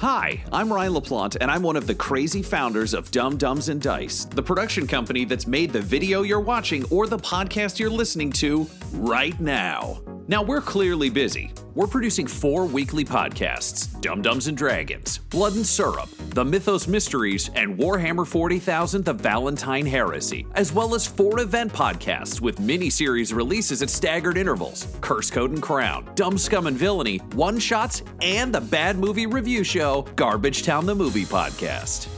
Hi, I'm Ryan LaPlante, and I'm one of the crazy founders of Dumb Dumbs and Dice, the production company that's made the video you're watching or the podcast you're listening to right now. Now, we're clearly busy. We're producing four weekly podcasts Dumb Dumbs and Dragons, Blood and Syrup, The Mythos Mysteries, and Warhammer 40,000 The Valentine Heresy, as well as four event podcasts with mini series releases at staggered intervals Curse Code and Crown, Dumb Scum and Villainy, One Shots, and the Bad Movie Review Show, Garbage Town the Movie Podcast.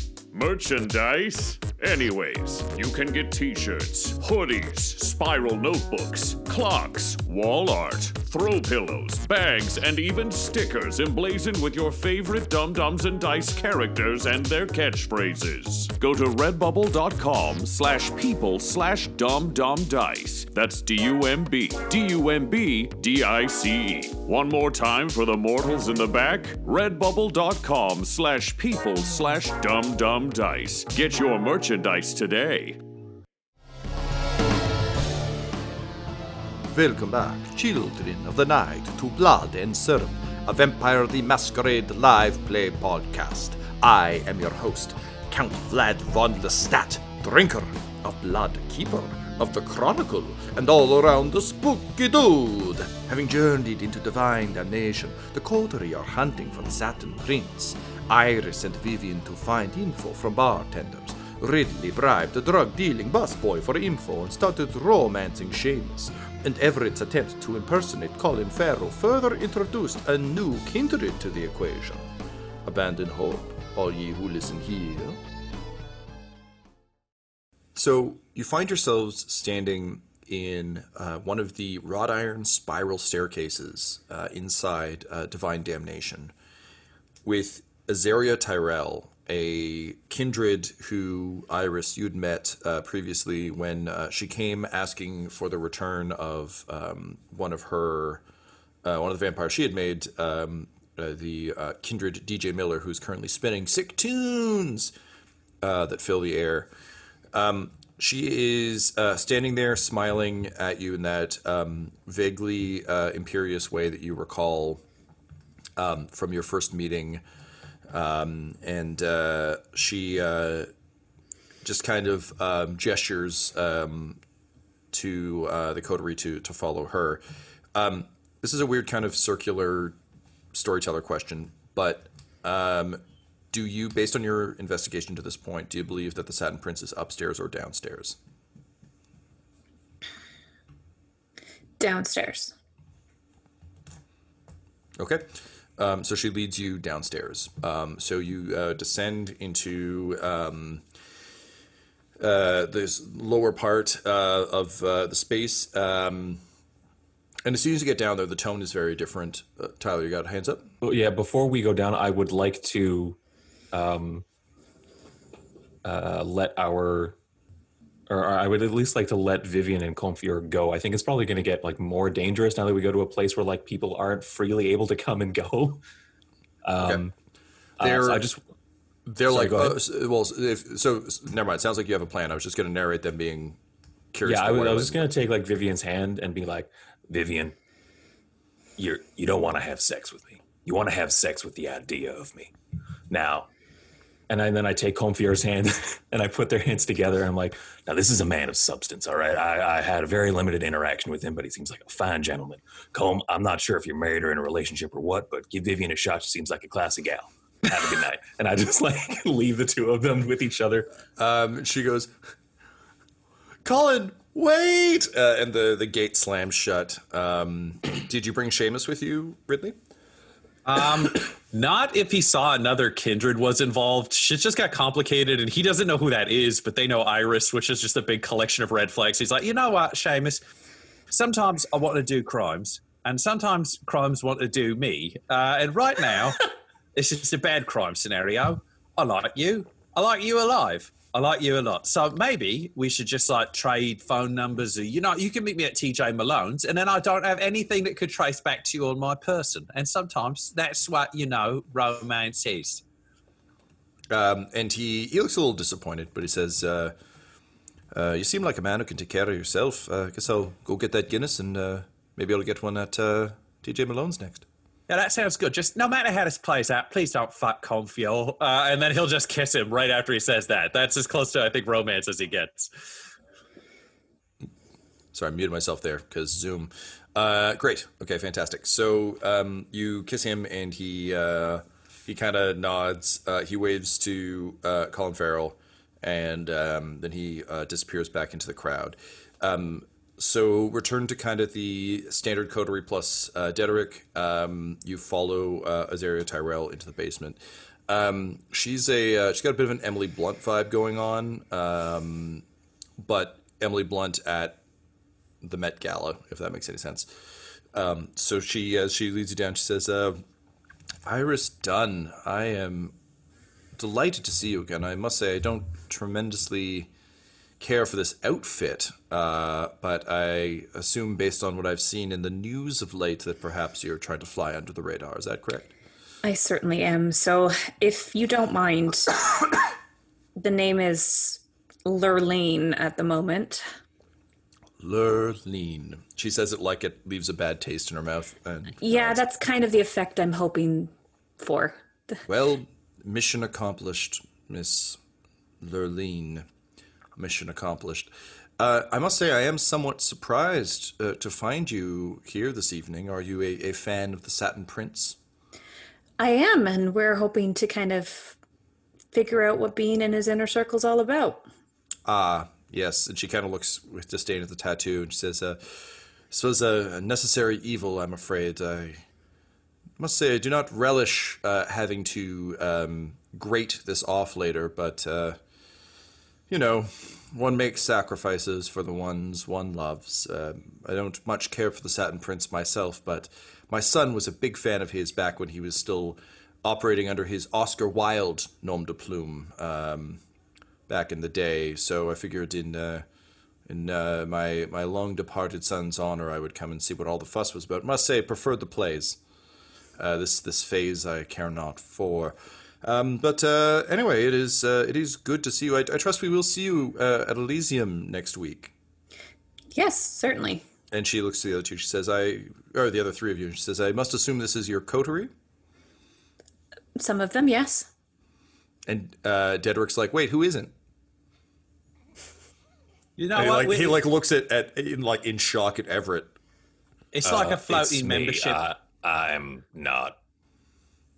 Merchandise? Anyways, you can get t shirts, hoodies, spiral notebooks, clocks, wall art, throw pillows, bags, and even stickers emblazoned with your favorite Dumb Dumbs and Dice characters and their catchphrases. Go to redbubble.com slash people slash dumb dumb dice. That's D U M B D U M B D I C E. One more time for the mortals in the back redbubble.com slash people slash dumb dumb dice. Get your merchandise today. Welcome back, children of the night, to Blood and Syrup, a Vampire the Masquerade live play podcast. I am your host, Count Vlad von Lestat, drinker of blood, keeper of the chronicle, and all around the spooky dude. Having journeyed into divine damnation, the coterie are hunting for the Satin Prince. Iris and Vivian to find info from bartenders. Ridley bribed a drug dealing busboy for info and started romancing Seamus. And Everett's attempt to impersonate Colin Farrell further introduced a new kindred to the equation. Abandon hope, all ye who listen here. So you find yourselves standing in uh, one of the wrought iron spiral staircases uh, inside uh, Divine Damnation with Azaria Tyrell, a kindred who Iris you'd met uh, previously when uh, she came asking for the return of um, one of her uh, one of the vampires she had made, um, uh, the uh, kindred DJ Miller, who's currently spinning sick tunes uh, that fill the air. Um, she is standing there, smiling at you in that um, vaguely imperious way that you recall um, from your first meeting, um, and uh, she uh, just kind of um, gestures um, to uh, the coterie to to follow her. Um, this is a weird kind of circular storyteller question, but um, do you, based on your investigation to this point, do you believe that the Satin Prince is upstairs or downstairs? Downstairs. Okay. Um, so she leads you downstairs. Um, so you uh, descend into um, uh, this lower part uh, of uh, the space. Um, and as soon as you get down there, the tone is very different. Uh, Tyler, you got hands up? Oh, yeah, before we go down, I would like to um, uh, let our or I would at least like to let Vivian and Confier go. I think it's probably going to get like more dangerous now that we go to a place where like people aren't freely able to come and go. Um, uh, They're- so I just They're Sorry, like, oh, well, if, so never mind. Sounds like you have a plan. I was just going to narrate them being curious. yeah, I was, I was just gonna take like Vivian's hand and be like, Vivian, you're you don't want to have sex with me. You want to have sex with the idea of me. Now, and, I, and then I take Confier's hand and I put their hands together and I'm like, now this is a man of substance, all right. I, I had a very limited interaction with him, but he seems like a fine gentleman. Combe, I'm not sure if you're married or in a relationship or what, but give Vivian a shot. She seems like a classy gal. Have a good night. And I just like leave the two of them with each other. Um, she goes, Colin, wait! Uh, and the, the gate slams shut. Um, did you bring Seamus with you, Ridley? Um, not if he saw another kindred was involved. Shit just got complicated, and he doesn't know who that is, but they know Iris, which is just a big collection of red flags. He's like, you know what, Seamus? Sometimes I want to do crimes, and sometimes crimes want to do me. Uh, and right now, it's just a bad crime scenario. I like you. I like you alive. I like you a lot. So maybe we should just like trade phone numbers. Or, you know, you can meet me at TJ Malone's, and then I don't have anything that could trace back to you on my person. And sometimes that's what you know romance is. Um, and he, he looks a little disappointed, but he says, uh, uh, You seem like a man who can take care of yourself. Uh, I guess I'll go get that Guinness and uh, maybe I'll get one at uh, TJ Malone's next. Yeah, that sounds good. Just no matter how this plays out, please don't fuck Confiel. Uh, and then he'll just kiss him right after he says that. That's as close to I think romance as he gets. Sorry, I muted myself there because Zoom. Uh, great. Okay, fantastic. So um, you kiss him, and he uh, he kind of nods. Uh, he waves to uh, Colin Farrell, and um, then he uh, disappears back into the crowd. Um, so return to kind of the standard coterie plus uh, Dederick. Um, you follow uh, Azaria Tyrell into the basement. Um, she's a uh, she's got a bit of an Emily Blunt vibe going on, um, but Emily Blunt at the Met Gala, if that makes any sense. Um, so she uh, she leads you down. She says, uh, "Iris Dunn, I am delighted to see you again. I must say, I don't tremendously care for this outfit, uh, but I assume, based on what I've seen in the news of late, that perhaps you're trying to fly under the radar. Is that correct?" I certainly am. So, if you don't mind, the name is Lurleen at the moment. Lurleen. She says it like it leaves a bad taste in her mouth. And Yeah, that's kind of the effect I'm hoping for. Well, mission accomplished, Miss Lurleen. Mission accomplished. Uh, I must say, I am somewhat surprised uh, to find you here this evening. Are you a, a fan of the Satin Prince? I am, and we're hoping to kind of figure out what being in his inner circle is all about. Ah, yes. And she kind of looks with disdain at the tattoo and she says, uh, This was a necessary evil, I'm afraid. I must say, I do not relish uh, having to um, grate this off later, but, uh, you know, one makes sacrifices for the ones one loves. Um I don't much care for the Satin Prince myself, but my son was a big fan of his back when he was still operating under his Oscar Wilde nom de plume. Um, back in the day. So I figured in uh, in uh, my my long departed son's honor, I would come and see what all the fuss was about. Must say, preferred the plays. Uh, this this phase I care not for. Um, but uh, anyway, it is uh, it is good to see you. I, I trust we will see you uh, at Elysium next week. Yes, certainly. And she looks to the other two. She says, "I or the other three of you." She says, "I must assume this is your coterie." Some of them, yes. And uh, Dedrick's like, "Wait, who isn't?" You know he, what? like We- he like looks at, at in, like in shock at Everett. it's like a It's floating me. membership. Uh, I'm not,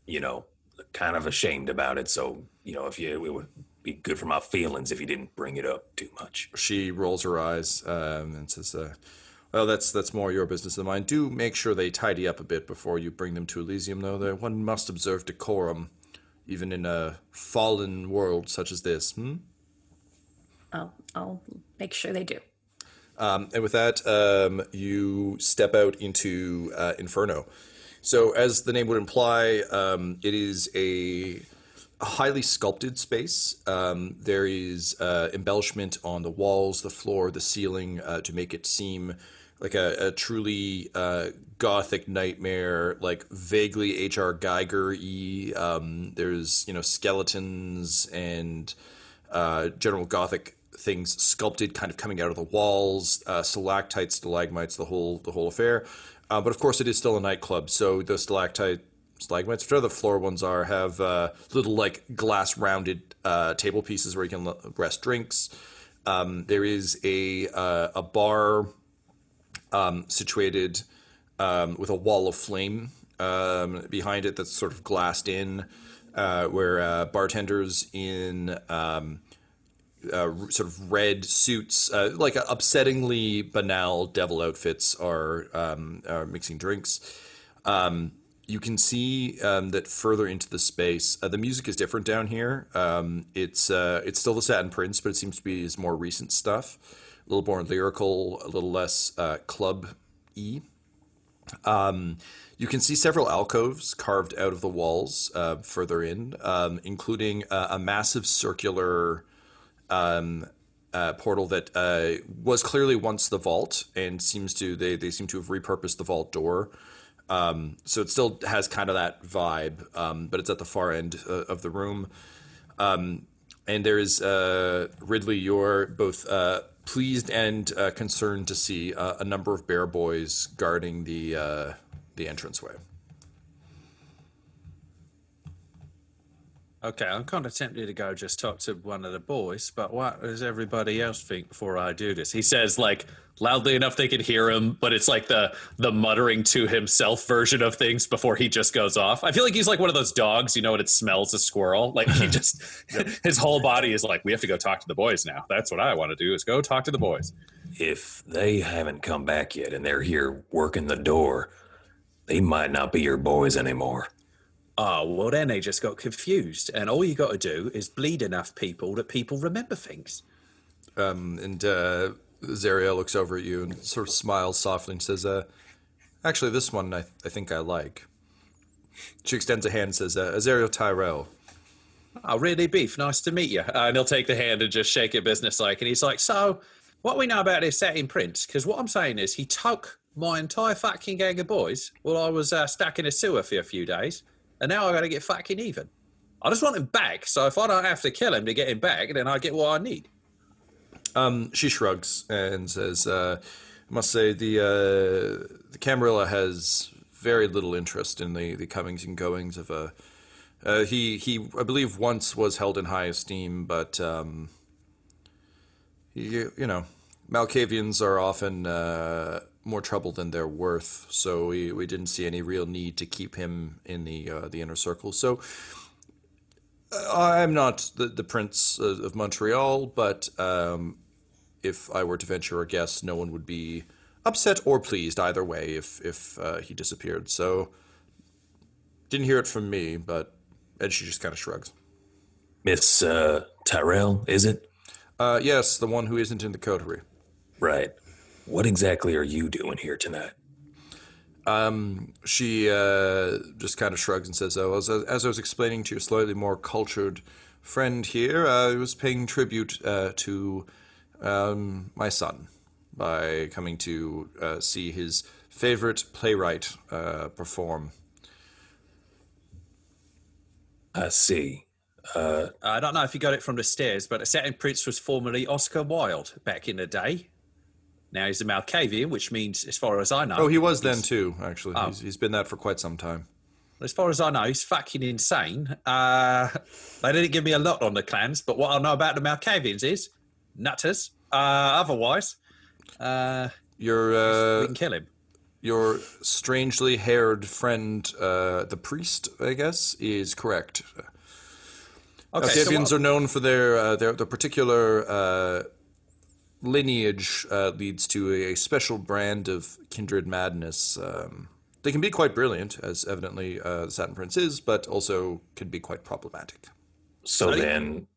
you know, kind of ashamed about it. So, you know, if you, it would be good for my feelings if you didn't bring it up too much. she rolls her eyes um, and says, uh, "Well, that's that's more your business than mine. Do make sure they tidy up a bit before you bring them to Elysium, though. There, one must observe decorum, even in a fallen world such as this." Hmm? I'll, I'll make sure they do. Um, and with that, um, you step out into uh, Inferno. So, as the name would imply, um, it is a highly sculpted space. Um, there is uh, embellishment on the walls, the floor, the ceiling uh, to make it seem like a, a truly uh, gothic nightmare, like vaguely H.R. Giger y. Um, there's you know skeletons and uh, general gothic things sculpted, kind of coming out of the walls, uh, stalactites, stalagmites, the whole the whole affair. Uh, but of course, it is still a nightclub, so the stalactite stalagmites, whichever the floor ones are, have uh, little like glass rounded uh, table pieces where you can rest drinks. Um, there is a uh, a bar um, situated um, with a wall of flame um, behind it that's sort of glassed in, uh, where uh, bartenders in um, uh, sort of red suits, uh, like upsettingly banal devil outfits, are, um, are mixing drinks. Um, you can see um, that further into the space, uh, the music is different down here. Um, it's uh, it's still the Satin Prince, but it seems to be his more recent stuff, a little more lyrical, a little less uh, club e. Um, you can see several alcoves carved out of the walls uh, further in, um, including a massive circular um, uh, portal that uh, was clearly once the vault and seems to they, they seem to have repurposed the vault door. Um, so it still has kind of that vibe um, but it's at the far end uh, of the room. Um, and there is uh, ridley you're both uh, pleased and uh, concerned to see a number of bear boys guarding the the entranceway Okay, I'm kind of tempted to go just talk to one of the boys, but what does everybody else think before I do this? He says like loudly enough they can hear him, but it's like the the muttering to himself version of things before he just goes off. I feel like he's like one of those dogs, you know, what it smells a squirrel. Like he just his whole body is like, we have to go talk to the boys now. That's what I want to do is go talk to the boys. If they haven't come back yet and they're here working the door, they might not be your boys anymore. Oh, well, then they just got confused. And all you got to do is bleed enough people that people remember things. Um, and uh, Zariel looks over at you and sort of smiles softly and says, uh, Actually, this one I, I think I like. She extends a hand and says, uh, Azariel Tyrell. Oh, really, Beef? Nice to meet you. Uh, and he'll take the hand and just shake it businesslike. And he's like, So, what we know about this Satin Prince? Because what I'm saying is, he took my entire fucking gang of boys while I was uh, stuck in a sewer for a few days and now I got to get fucking even. I just want him back. So if I don't have to kill him to get him back, then I get what I need. Um, she shrugs and says, uh, "I must say the uh, the Camarilla has very little interest in the, the comings and goings of a. Uh, he he I believe once was held in high esteem, but um, he, you know, Malkavians are often uh, more trouble than they're worth. So we, we didn't see any real need to keep him in the uh, the inner circle. So I'm not the, the prince of Montreal, but um, if I were to venture a guess, no one would be upset or pleased either way if if uh, he disappeared. So didn't hear it from me, but and she just kind of shrugs. Miss uh, Tyrell, is it? Uh, yes, the one who isn't in the coterie. Right. What exactly are you doing here tonight? Um, she uh, just kind of shrugs and says, "Oh, as, as I was explaining to your slightly more cultured friend here, uh, I was paying tribute uh, to um, my son by coming to uh, see his favorite playwright uh, perform." I see. Uh, I don't know if you got it from the stairs, but a Satin Prince was formerly Oscar Wilde back in the day. Now he's a Malkavian, which means, as far as I know. Oh, he was then too, actually. Oh. He's, he's been that for quite some time. As far as I know, he's fucking insane. Uh, they didn't give me a lot on the clans, but what I know about the Malkavians is nutters. Uh, otherwise, uh, your uh, we can kill him. Your strangely haired friend, uh, the priest, I guess, is correct. Okay, Malkavians so are known for their uh, their, their particular uh, lineage uh, leads to a, special brand of kindred madness. Um, they can be quite brilliant, as evidently uh, the Satin Prince is, but also can be quite problematic. So then,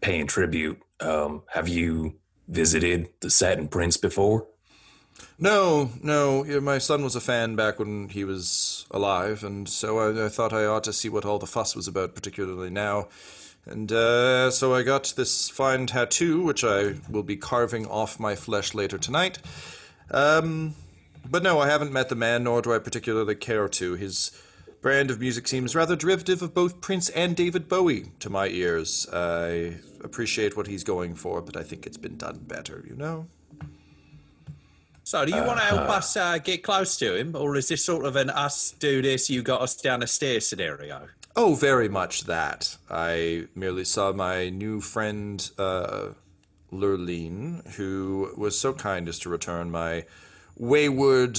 paying tribute, um, have you visited the Satin Prince before? No, no. My son was a fan back when he was alive, and so I, I thought I ought to see what all the fuss was about, particularly now. And uh, so I got this fine tattoo, which I will be carving off my flesh later tonight. Um, but no, I haven't met the man, nor do I particularly care to. His brand of music seems rather derivative of both Prince and David Bowie to my ears. I appreciate what he's going for, but I think it's been done better, you know? So, do you want to help us uh, get close to him, or is this sort of an us do this, you got us down a stair scenario? Oh, very much that. I merely saw my new friend, uh, Lurleen, who was so kind as to return my wayward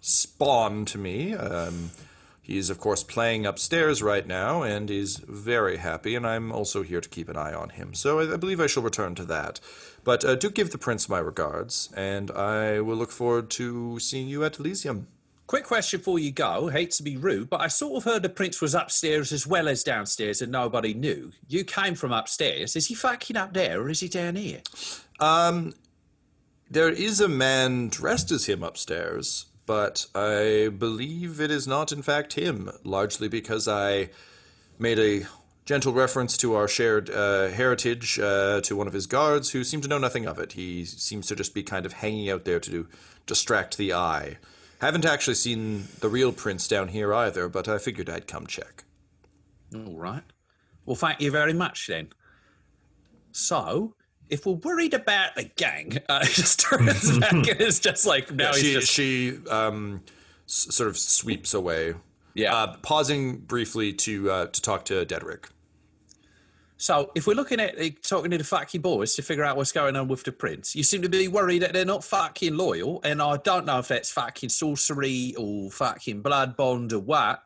spawn to me. Um, he's, of course, playing upstairs right now, and he's very happy, and I'm also here to keep an eye on him. So I, I believe I shall return to that. But uh, do give the prince my regards, and I will look forward to seeing you at Elysium. Quick question before you go. Hate to be rude, but I sort of heard the prince was upstairs as well as downstairs and nobody knew. You came from upstairs. Is he fucking up there or is he down here? Um, there is a man dressed as him upstairs, but I believe it is not, in fact, him, largely because I made a gentle reference to our shared uh, heritage uh, to one of his guards who seemed to know nothing of it. He seems to just be kind of hanging out there to distract the eye. Haven't actually seen the real prince down here either, but I figured I'd come check. All right. Well, thank you very much then. So, if we're worried about the gang, uh, just turns back and is just like now he's she just she um, s- sort of sweeps away, yeah. uh, pausing briefly to uh, to talk to Dedrick. So, if we're looking at talking to the fucking boys to figure out what's going on with the prince, you seem to be worried that they're not fucking loyal, and I don't know if that's fucking sorcery or fucking blood bond or what.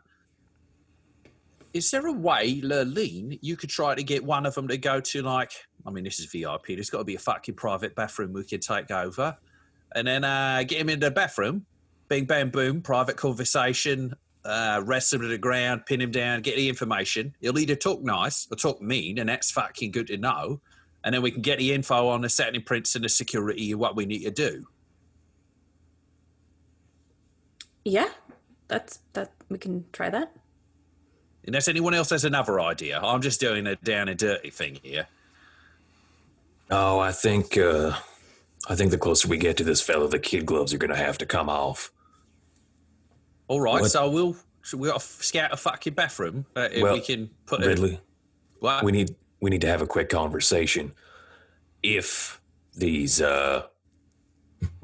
Is there a way, Lurleen, you could try to get one of them to go to like? I mean, this is VIP. There's got to be a fucking private bathroom we can take over, and then uh, get him into the bathroom. Bing, bang, boom. Private conversation. Uh, rest him to the ground, pin him down, get the information. He'll either talk nice or talk mean, and that's fucking good to know. And then we can get the info on the Satin Prince and the security and what we need to do. Yeah, that's that. We can try that. Unless anyone else has another idea. I'm just doing a down and dirty thing here. Oh, I think uh, I think the closer we get to this fellow, the kid gloves are gonna have to come off. All right, What? so we'll so we got to scout a fucking bathroom. Uh, if Well, we can put a, Ridley, what? we need we need to have a quick conversation. If these uh,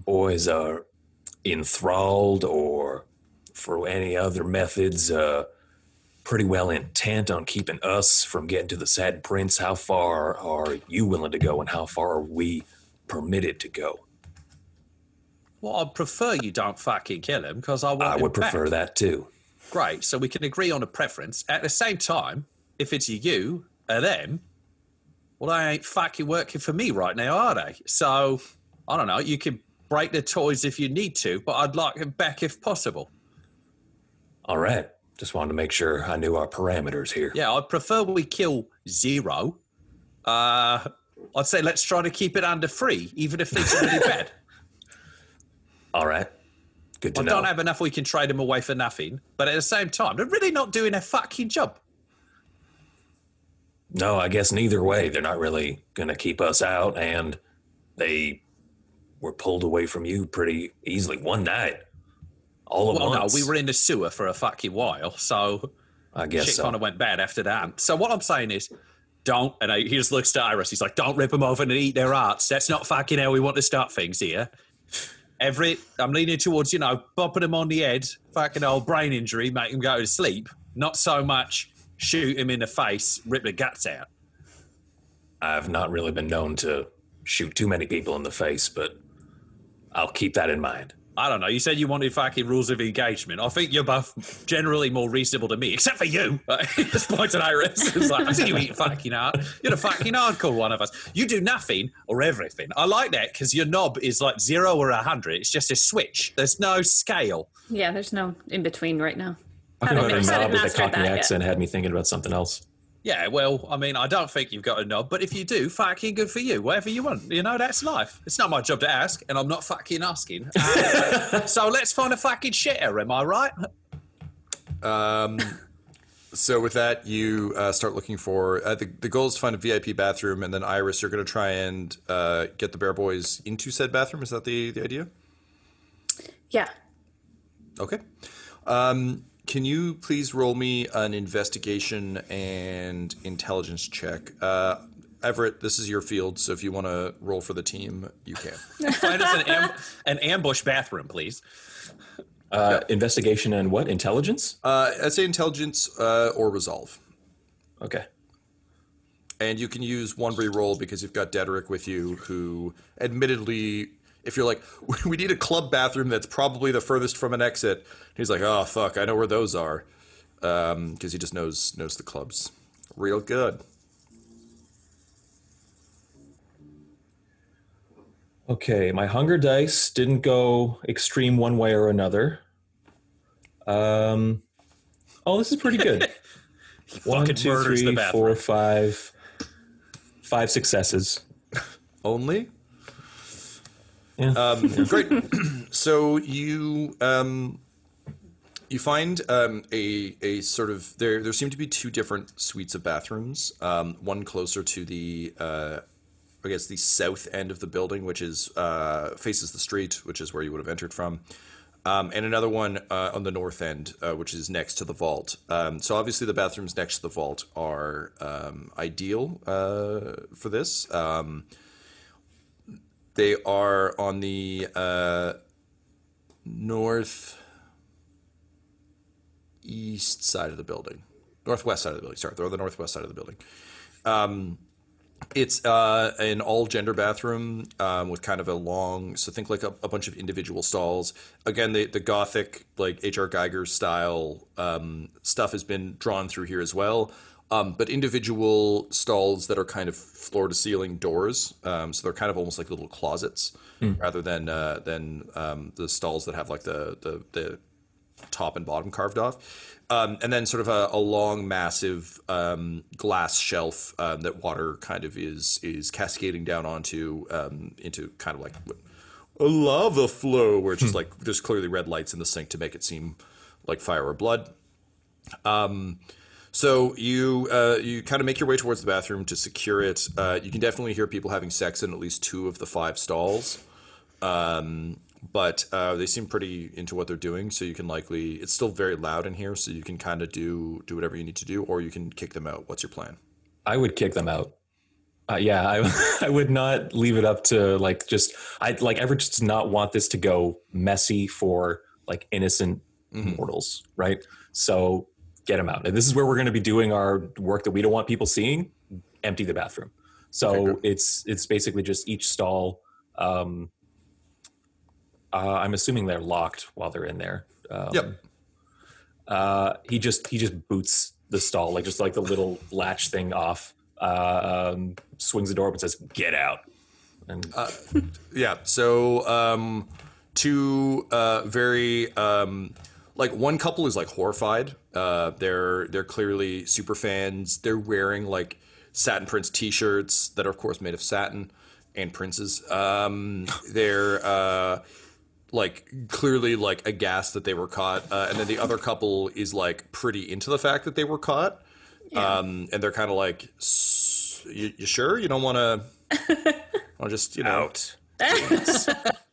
boys are enthralled or for any other methods, uh, pretty well intent on keeping us from getting to the Satin Prince, how far are you willing to go, and how far are we permitted to go? Well, I'd prefer you don't fucking kill him because I want. I would back. prefer that too. Great, so we can agree on a preference. At the same time, if it's you or them, well, they ain't fucking working for me right now, are they? So I don't know. You can break the toys if you need to, but I'd like him back if possible. All right. Just wanted to make sure I knew our parameters here. Yeah, I'd prefer we kill zero. Uh, I'd say let's try to keep it under three, even if it's really bad. All right. Good to I know. don't have enough we can trade them away for nothing. But at the same time, they're really not doing a fucking job. No, I guess neither way. They're not really going to keep us out, and they were pulled away from you pretty easily one night. All at Well, no, we were in the sewer for a fucking while, so I guess shit so. kind of went bad after that. So what I'm saying is, don't. And I, he just looks to Iris. He's like, "Don't rip them over and eat their arts. That's not fucking how we want to start things here." Every, I'm leaning towards, you know, bopping him on the head, fucking old brain injury, make him go to sleep. Not so much shoot him in the face, rip the guts out. I've not really been known to shoot too many people in the face, but I'll keep that in mind. I don't know. You said you wanted fucking rules of engagement. I think you're both generally more reasonable to me, except for you. He just points at Iris. It's like, I see you eat fucking hard. You're the fucking hardcore one of us. You do nothing or everything. I like that because your knob is like zero or a hundred. It's just a switch. There's no scale. Yeah, there's no in between right now. Talking Haven't, about a haven't knob with a Cockney that yet. accent had me thinking about something else. Yeah, well, I mean, I don't think you've got a knob, but if you do, fucking good for you. Whatever you want, you know, that's life. It's not my job to ask, and I'm not fucking asking. Uh, so let's find a fucking shitter. Am I right? Um, so with that, you uh, start looking for uh, the the goal is to find a VIP bathroom, and then Iris, you're going to try and uh, get the Bear Boys into said bathroom. Is that the the idea? Yeah. Okay. Um, can you please roll me an investigation and intelligence check? Uh, Everett, this is your field, so if you want to roll for the team, you can. Find us an, am- an ambush bathroom, please. Uh, Investigation and what? Intelligence? Uh, I'd say intelligence uh, or resolve. Okay. And you can use one re-roll because you've got Dedrick with you, who admittedly, if you're like, we need a club bathroom that's probably the furthest from an exit, he's like, oh fuck, I know where those are, because he just knows knows the clubs real good. Okay, my hunger dice didn't go extreme one way or another. Um, oh, this is pretty good. One, two, the four, five, five successes. Only Yeah. Um, great. so you um, you find um, a a sort of there there seem to be two different suites of bathrooms. Um, one closer to the uh, I guess the south end of the building, which is uh, faces the street, which is where you would have entered from. Um, and another one uh, on the north end, uh, which is next to the vault. Um, so obviously, the bathrooms next to the vault are um, ideal uh, for this. They are on the uh, north east side of the building, northwest side of the building. Sorry, they're on the northwest side of the building. Um, it's uh, an all gender bathroom um, with kind of a long, so think like a, a bunch of individual stalls. Again, the, the gothic, like H.R. Giger style um, stuff has been drawn through here as well. Um, but individual stalls that are kind of floor to ceiling doors, um, so they're kind of almost like little closets, rather than uh, than um, the stalls that have like the, the the top and bottom carved off. Um, and then sort of a, a long, massive um, glass shelf um, that water kind of is is cascading down onto um, into kind of like a lava flow, where it's just like there's clearly red lights in the sink to make it seem like fire or blood. Um, so you uh, you kind of make your way towards the bathroom to secure it. Uh, you can definitely hear people having sex in at least two of the five stalls. Um, but uh, they seem pretty into what they're doing, so you can likely. It's still very loud in here, so you can kind of do do whatever you need to do, or you can kick them out. What's your plan? I would kick them out. Uh, yeah, I, I would not leave it up to like just I like ever just not want this to go messy for like innocent mortals, right? So get them out. And this is where we're going to be doing our work that we don't want people seeing. Empty the bathroom. So Okay, it's it's basically just each stall. Um, uh, I'm assuming they're locked while they're in there. Um, Yep. uh, he just he just boots the stall like just like the little latch thing off uh, um, swings the door up and says get out and Yeah. So um, two uh, very um, like one couple is like horrified. Uh, they're they're clearly super fans. They're wearing like satin prince T-shirts that are of course made of satin and princes. Um, they're uh, like clearly like aghast that they were caught, uh, and then the other couple is like pretty into the fact that they were caught. Um, and they're kind of like, "S- you, "You sure you don't want to?" I'll just you know Out.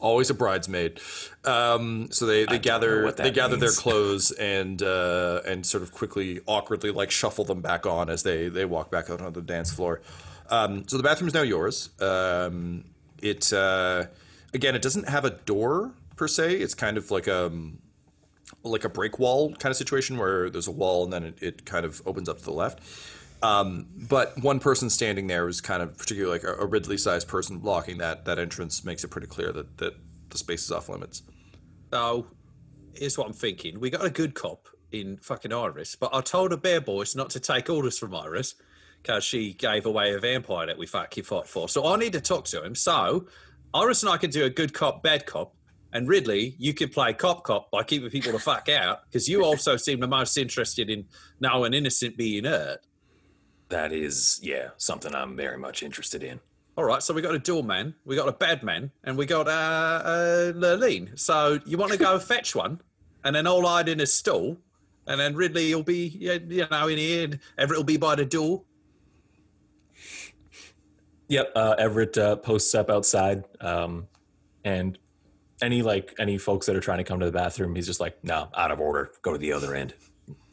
always a bridesmaid. Um, so they, they gather they gather their clothes and uh, and sort of quickly awkwardly like shuffle them back on as they they walk back out on the dance floor. Um, so the bathroom is now yours. Um, it uh, again, it doesn't have a door per se. It's kind of like a like a break wall kind of situation where there's a wall and then it, it kind of opens up to the left. Um, but one person standing there is kind of particularly like a, a Ridley-sized person blocking that that entrance makes it pretty clear that that the space is off limits. So here's what I'm thinking. We got a good cop in fucking Iris, but I told a bear boys not to take orders from Iris because she gave away a vampire that we fucking fought for. So I need to talk to him. So Iris and I can do a good cop, bad cop. And Ridley, you can play cop cop by keeping people the fuck out because you also seem the most interested in now an innocent being hurt. That is, yeah, something I'm very much interested in. All right, so we got a dual doorman, we got a bad man, and we got uh, uh, Lurleen. So you want to go fetch one, and then I'll hide in a stall, and then Ridley will be, you know, in here, and Everett will be by the door. Yep. Uh, Everett uh, posts up outside, um, and any like any folks that are trying to come to the bathroom, he's just like, "No, out of order. Go to the other end."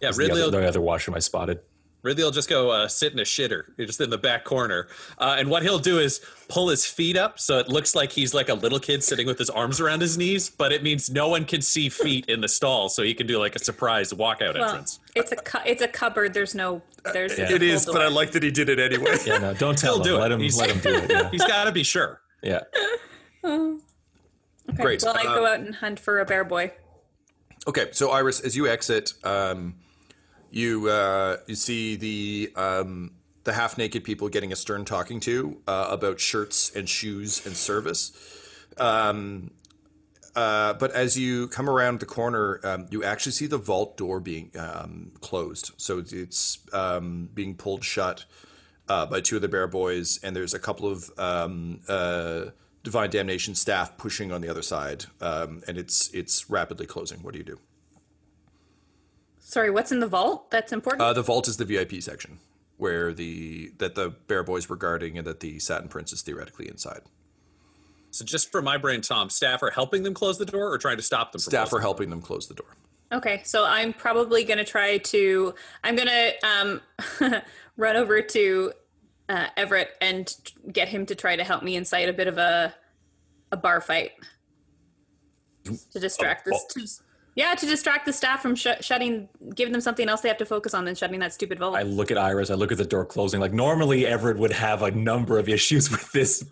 Yeah, Ridley the other, the other washroom I spotted. Ridley will just go uh, sit in a shitter, just in the back corner. Uh, and what he'll do is pull his feet up so it looks like he's like a little kid sitting with his arms around his knees, but it means no one can see feet in the stall, so he can do like a surprise walkout Well, entrance. it's a cu- it's a cupboard. There's no there's. Yeah. It is, full but I like that he did it anyway. Yeah, no, don't tell He'll him. do Let it. him. He's- Let him do it. Yeah. He's got to be sure. yeah. Okay. Great. Well, I Uh, go out and hunt for a bear boy. Okay, so Iris, as you exit, um, you uh, you see the um, the half naked people getting a stern talking to uh, about shirts and shoes and service. Um, uh, but as you come around the corner, um, you actually see the vault door being um, closed. So it's- um, being pulled shut uh, by two of the bear boys, and there's a couple of um, uh, divine damnation staff pushing on the other side, and it's it's rapidly closing. What do you do? Sorry, what's in the vault? That's important. Uh, the vault is the VIP section where the that the bear boys were guarding, and that the Satin Prince is theoretically inside. So just for my brain, Tom, staff are helping them close the door or trying to stop them from Staff are helping them close the door. Okay, so I'm probably gonna try to. I'm gonna um, run over to uh, Everett and get him to try to help me incite a bit of a a bar fight to distract this. Yeah, to distract the staff from sh- shutting, give them something else they have to focus on than shutting that stupid vault. I look at Iris. I look at the door closing. Like normally, Everett would have a number of issues with this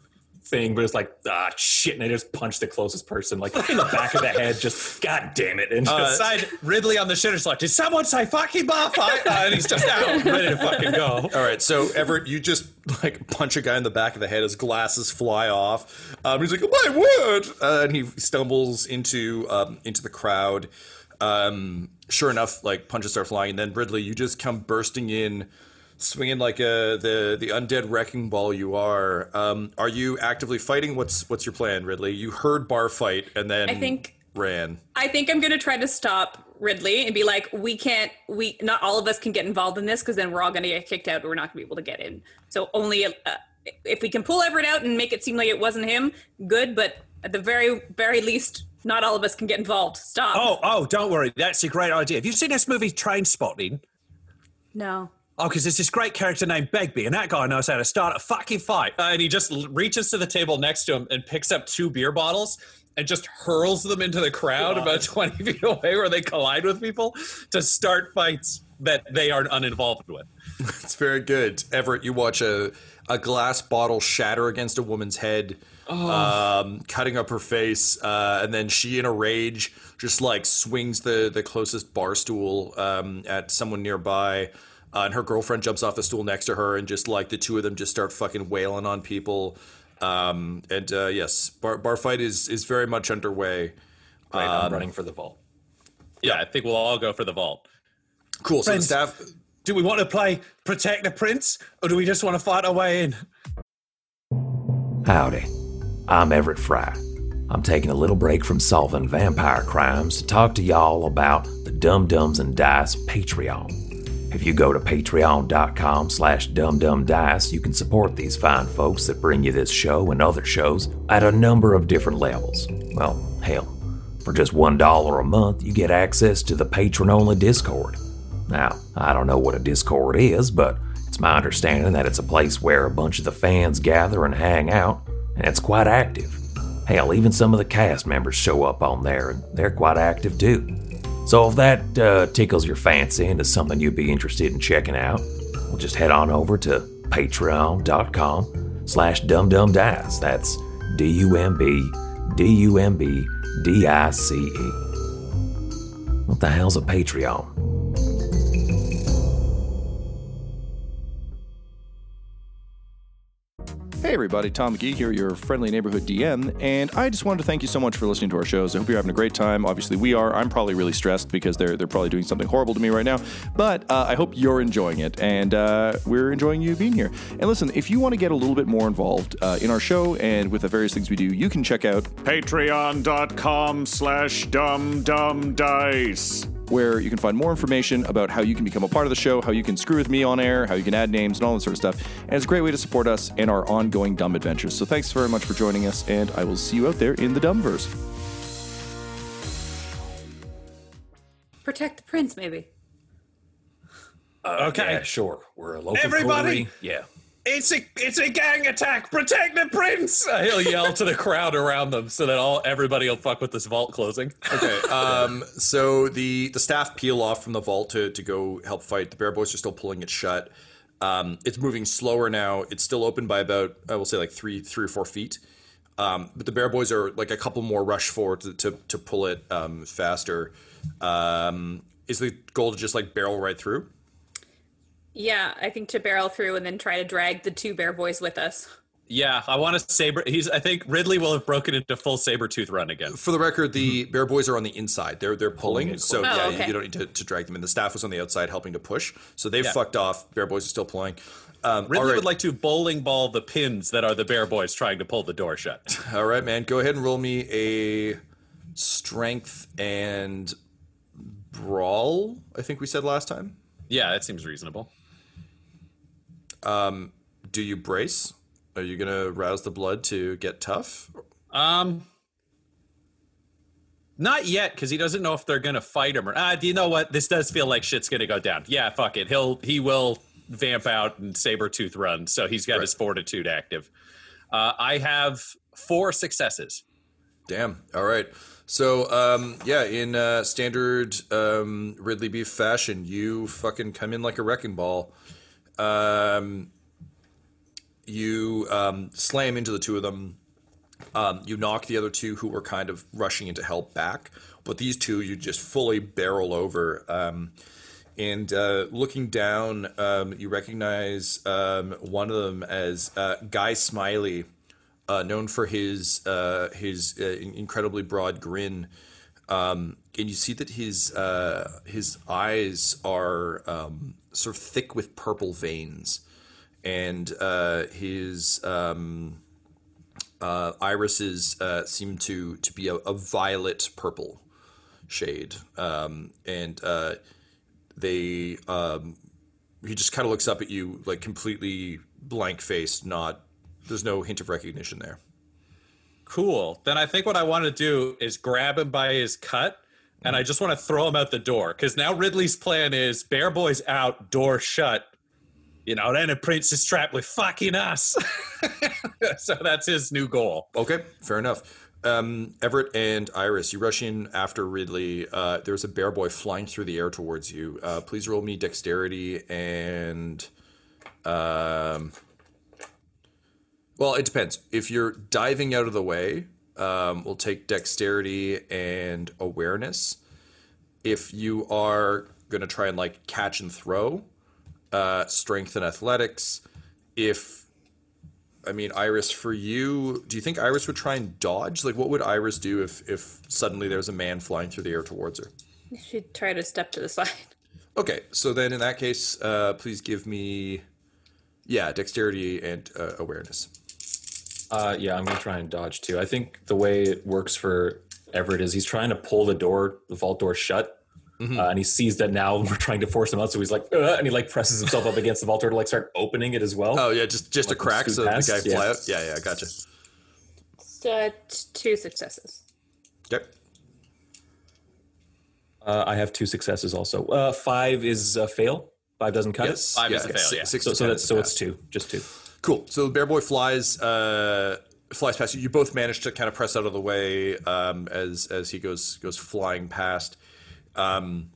thing, but it's like ah shit, and I just punch the closest person like in the back of the head. Just god damn it, and just, Beside Ridley on the shitter's slot. did someone say fucking bar fight? Uh, and he's just out, ready to fucking go. All right, so Everett, you just like punch a guy in the back of the head. His glasses fly off. Um, he's like, "My word!" Uh, and he stumbles into um, into the crowd. Um, sure enough, like punches start flying, and then Ridley, you just come bursting in, swinging like a the the undead wrecking ball you are. Um, are you actively fighting? What's what's your plan, Ridley? You heard bar fight and then I think ran. I think I'm gonna try to stop Ridley and be like, we can't, we not all of us can get involved in this because then we're all gonna get kicked out. Or we're not gonna be able to get in. So only uh, if we can pull Everett out and make it seem like it wasn't him, good. But at the very very least, not all of us can get involved. Stop. Oh, oh, don't worry. That's a great idea. Have you seen this movie Trainspotting? no. Oh, because there's this great character named Begbie, and that guy knows how to start a fucking fight. Uh, and he just l- reaches to the table next to him and picks up two beer bottles and just hurls them into the crowd about 20 feet away where they collide with people to start fights that they are uninvolved with. It's very good. Everett, you watch a, a glass bottle shatter against a woman's head, um, cutting up her face, uh, and then she, in a rage, just like swings the, the closest bar stool um, at someone nearby. Uh, and her girlfriend jumps off the stool next to her, and just like the two of them just start fucking wailing on people. Um, and uh, yes, bar, bar fight is, is very much underway. Great, I'm running for the vault. Yeah, I think we'll all go for the vault. Cool. So the staff. Do we want to play Protect the Prince, or do we just want to fight our way in? Howdy, I'm Everett Fry. I'm taking a little break from solving vampire crimes to talk to y'all about the Dumb Dumbs and Dice Patreon. If you go to patreon.com slash dumbdumbdice, you can support these fine folks that bring you this show and other shows at a number of different levels. Well, hell, for just $1 a month, you get access to the patron-only Discord. Now, I don't know what a Discord is, but it's my understanding that it's a place where a bunch of the fans gather and hang out, and it's quite active. Hell, even some of the cast members show up on there, and they're quite active too. So if that uh, tickles your fancy and is something you'd be interested in checking out, well, just head on over to patreon.com slash dumbdumbdice. That's D-U-M-B, D-U-M-B-D-I-C-E. What the hell's a Patreon? Hey everybody, Tom McGee here, your friendly neighborhood DM, and I just wanted to thank you so much for listening to our shows. I hope you're having a great time. Obviously, we are. I'm probably really stressed because they're they're probably doing something horrible to me right now, but uh, I hope you're enjoying it, and uh, we're enjoying you being here. And listen, if you want to get a little bit more involved uh, in our show and with the various things we do, you can check out Patreon.com slash dumbdumbdice. Where you can find more information about how you can become a part of the show, how you can screw with me on air, how you can add names, and all that sort of stuff. And it's a great way to support us and our ongoing dumb adventures. So thanks very much for joining us, and I will see you out there in the Dumbverse. Protect the prince, maybe. Uh, Okay. Yeah, sure. We're a local Everybody- coterie. Yeah. It's a it's a gang attack. Protect the prince. Uh, He'll yell to the crowd around them so that all everybody will fuck with this vault closing. Okay. Um, so the the staff peel off from the vault to, to go help fight. The bear boys are still pulling it shut. Um, it's moving slower now. It's still open by about I will say like three three or four feet. Um, but the bear boys are like a couple more rush forward to to, to pull it um, faster. Um, is the goal to just like barrel right through? Yeah, I think to barrel through and then try to drag the two bear boys with us. Yeah, I want to saber. He's. I think Ridley will have broken into full saber tooth run again. For the record, the bear boys are on the inside. They're they're pulling, it, so Oh, yeah, okay. you don't need to, to drag them in. The staff was on the outside helping to push, so they've Yeah. fucked off. Bear boys are still pulling. Um, Ridley all right. would like to bowling ball the pins that are the bear boys trying to pull the door shut. All right, man. Go ahead and roll me a strength and brawl. I think we said last time. yeah, that seems reasonable. Do you brace? Are you gonna rouse the blood to get tough? Um, not yet, because he doesn't know if they're gonna fight him or. Ah, do you know what? This does feel like shit's gonna go down. Yeah, fuck it. He'll he will vamp out and saber tooth run. So he's got his fortitude active. Uh, I have four successes. Damn. All right. So, um, yeah, in uh, standard um, Ridley Beef fashion, you fucking come in like a wrecking ball. Um, you um, slam into the two of them. Um, you knock the other two who were kind of rushing in to help back, but these two you just fully barrel over. Um, and uh, looking down, um, you recognize um, one of them as uh, Guy Smiley, uh, known for his uh, his uh, incredibly broad grin. Um, and you see that his uh, his eyes are um, sort of thick with purple veins, and uh, his um, uh, irises uh, seem to to be a, a violet purple shade, um, and uh, they um, he just kind of looks up at you like completely blank faced, not there's no hint of recognition there. Cool. Then I think what I want to do is grab him by his cut, and I just want to throw him out the door. Because now Ridley's plan is Bear Boy's out, door shut. You know, then the prince is trapped with fucking us. so that's his new goal. Okay, fair enough. Um, Everett and Iris, you rush in after Ridley. Uh, there's a bear boy flying through the air towards you. Uh, please roll me dexterity and. Um, well, it depends. If you're diving out of the way, um, we'll take dexterity and awareness. If you are going to try and like catch and throw, uh, strength and athletics. If I mean, Iris, for you, do you think Iris would try and dodge? Like, what would Iris do if if suddenly there's a man flying through the air towards her? She'd try to step to the side. Okay, so then in that case, uh, please give me, yeah, dexterity and uh, awareness. Uh, yeah, I'm gonna try and dodge too. I think the way it works for Everett is he's trying to pull the door, the vault door shut, Mm-hmm. uh, and he sees that now we're trying to force him out. So he's like, "Ugh," and he like presses himself up against the vault door to like start opening it as well. Oh yeah, just just a crack scoot so the past? guy fly Yeah. out. Yeah, yeah, gotcha. So, uh, two successes. Yep. Uh, I have two successes also. Uh, five is a fail. Five doesn't cut Yes. Five yeah, is a fail, yeah. Six it. So, so ten that's so it's two, just two. Cool. So the bear boy flies uh, flies past you. You both manage to kind of press out of the way um, as as he goes goes flying past. Um,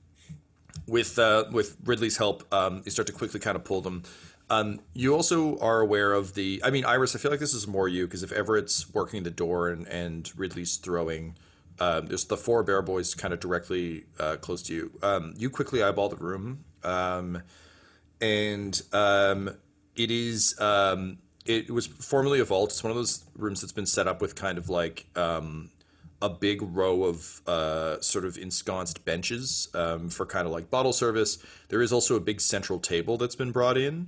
with uh, with Ridley's help, um, you start to quickly kind of pull them. Um, you also are aware of the. I mean, Iris. I feel like this is more you because if Everett's working the door and, and Ridley's throwing, um, there's the four bear boys kind of directly uh, close to you. Um, you quickly eyeball the room, um, and um, it is um, it was formerly a vault. It's one of those rooms that's been set up with kind of like um, a big row of uh, sort of ensconced benches um, for kind of like bottle service. There is also a big central table that's been brought in.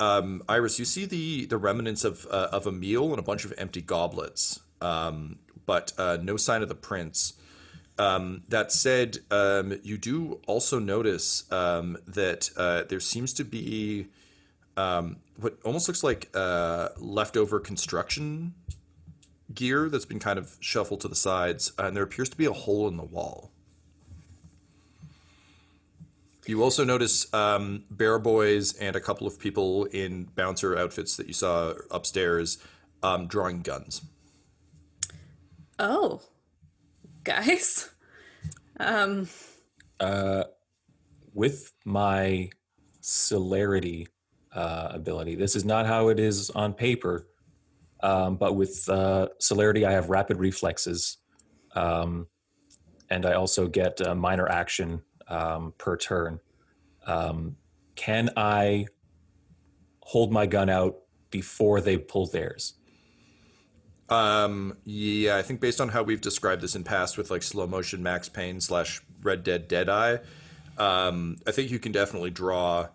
Um, Iris, you see the the remnants of uh, of a meal and a bunch of empty goblets, um, but uh, no sign of the prince. Um, that said, um, you do also notice um, that uh, there seems to be um, what almost looks like uh, leftover construction gear that's been kind of shuffled to the sides, and there appears to be a hole in the wall. You also notice um, bear boys and a couple of people in bouncer outfits that you saw upstairs um, drawing guns. Oh, guys. Um, Uh, with my celerity uh, ability, this is not how it is on paper. Um, but with uh, celerity, I have rapid reflexes, um, and I also get a minor action um, per turn. Um, can I hold my gun out before they pull theirs? Um, yeah, I think based on how we've described this in past with like slow motion Max Payne slash Red Dead Deadeye, um, I think you can definitely draw.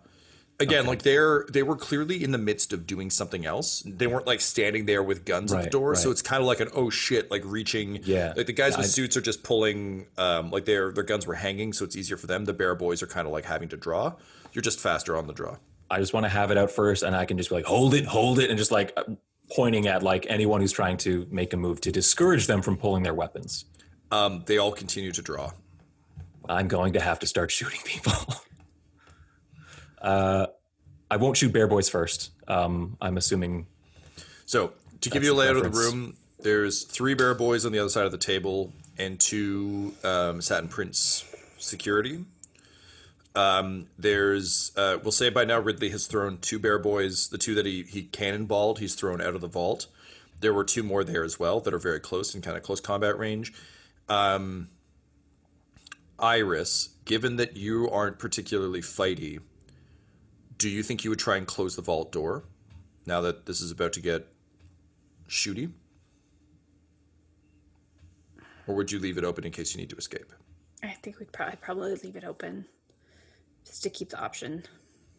Again, like they're they were clearly in the midst of doing something else. They weren't like standing there with guns at the Right, door, so it's kind of like an oh shit, like reaching. Yeah. like the guys with I- suits are just pulling, um, like their their guns were hanging, so it's easier for them. The bear boys are kind of like having to draw. You're just faster on the draw. I just want to have it out first, and I can just be like, hold it, hold it, and just like uh, pointing at like anyone who's trying to make a move to discourage them from pulling their weapons. Um, they all continue to draw. I'm going to have to start shooting people. Uh, I won't shoot bear boys first. Um, I'm assuming. So to give you a layout of the room, there's three bear boys on the other side of the table and two um, satin prince security. Um, there's uh, we'll say by now Ridley has thrown two bear boys, the two that he he cannonballed, he's thrown out of the vault. There were two more there as well that are very close in kind of close combat range. Um, Iris, given that you aren't particularly fighty, do you think you would try and close the vault door now that this is about to get shooty? Or would you leave it open in case you need to escape? I think we'd probably probably leave it open just to keep the option.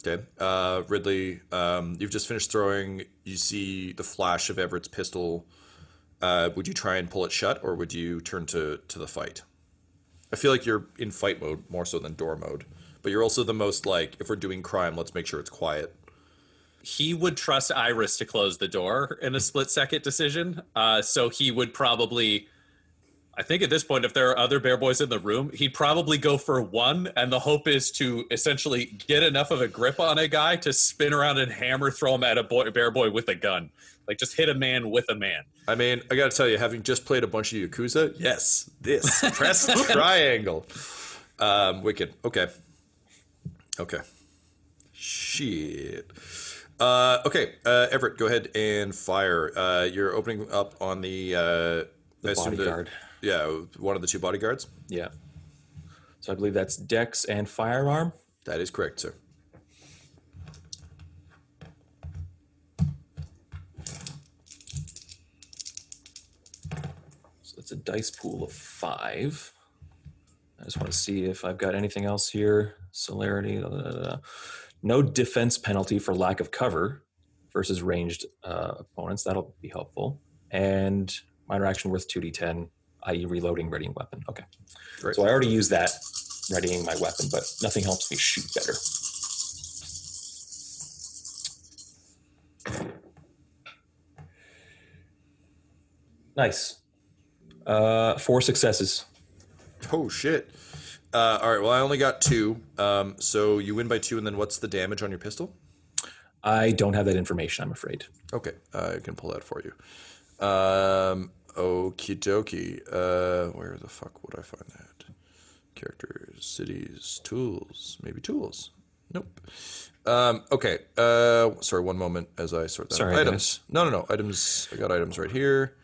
Okay. Uh, Ridley, um, you've just finished throwing. You see the flash of Everett's pistol. Uh, would you try and pull it shut, or would you turn to, to the fight? I feel like you're in fight mode more so than door mode, but you're also the most like, if we're doing crime, let's make sure it's quiet. he would trust Iris to close the door in a split second decision. Uh, so he would probably, I think at this point, if there are other bear boys in the room, he'd probably go for one. And the hope is to essentially get enough of a grip on a guy to spin around and hammer throw him at a boy, bear boy with a gun. Like just hit a man with a man. I mean, I gotta tell you, having just played a bunch of Yakuza, yes, this press triangle, um, wicked. Okay, okay, shit. Uh, okay, uh, Everett, go ahead and fire. Uh, you're opening up on the, uh, The assume the- bodyguard. yeah, one of the two bodyguards. Yeah. So I believe that's Dex and firearm. That is correct, sir. So that's a dice pool of five. I just want to see if I've got anything else here. Celerity. No defense penalty for lack of cover versus ranged uh, opponents. That'll be helpful. And minor action worth 2d10, i.e., reloading, readying weapon. Okay. Great. So I already used that, readying my weapon, but nothing helps me shoot better. Nice. Uh, four successes. Oh shit. Uh, all right. Well, I only got two. Um, so you win by two, and then what's the damage on your pistol? I don't have that information, I'm afraid. Okay, I can pull that for you. Um, okie dokie. Uh, where the fuck would I find that? Characters, cities, tools, maybe tools. Nope. Um, okay. Uh, sorry, one moment as I sort that. Sorry, out. items. No, no, no. Items. I got items right here.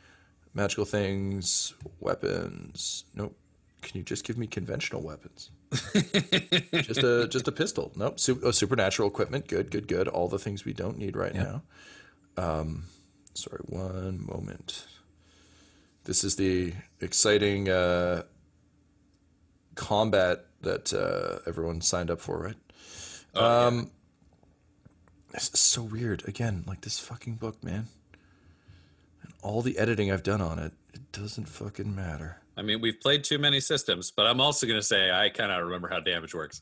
Magical things, weapons. Nope. Can you just give me conventional weapons? just a just a pistol. Nope. Su- oh, supernatural equipment. Good, good, good. All the things we don't need right now. Um, sorry, one moment. This is the exciting uh, combat that uh, everyone signed up for, right? um, This is so weird. Again, like this fucking book, man. And all the editing I've done on it, it doesn't fucking matter. I mean, we've played too many systems, but I'm also going to say I kind of remember how damage works.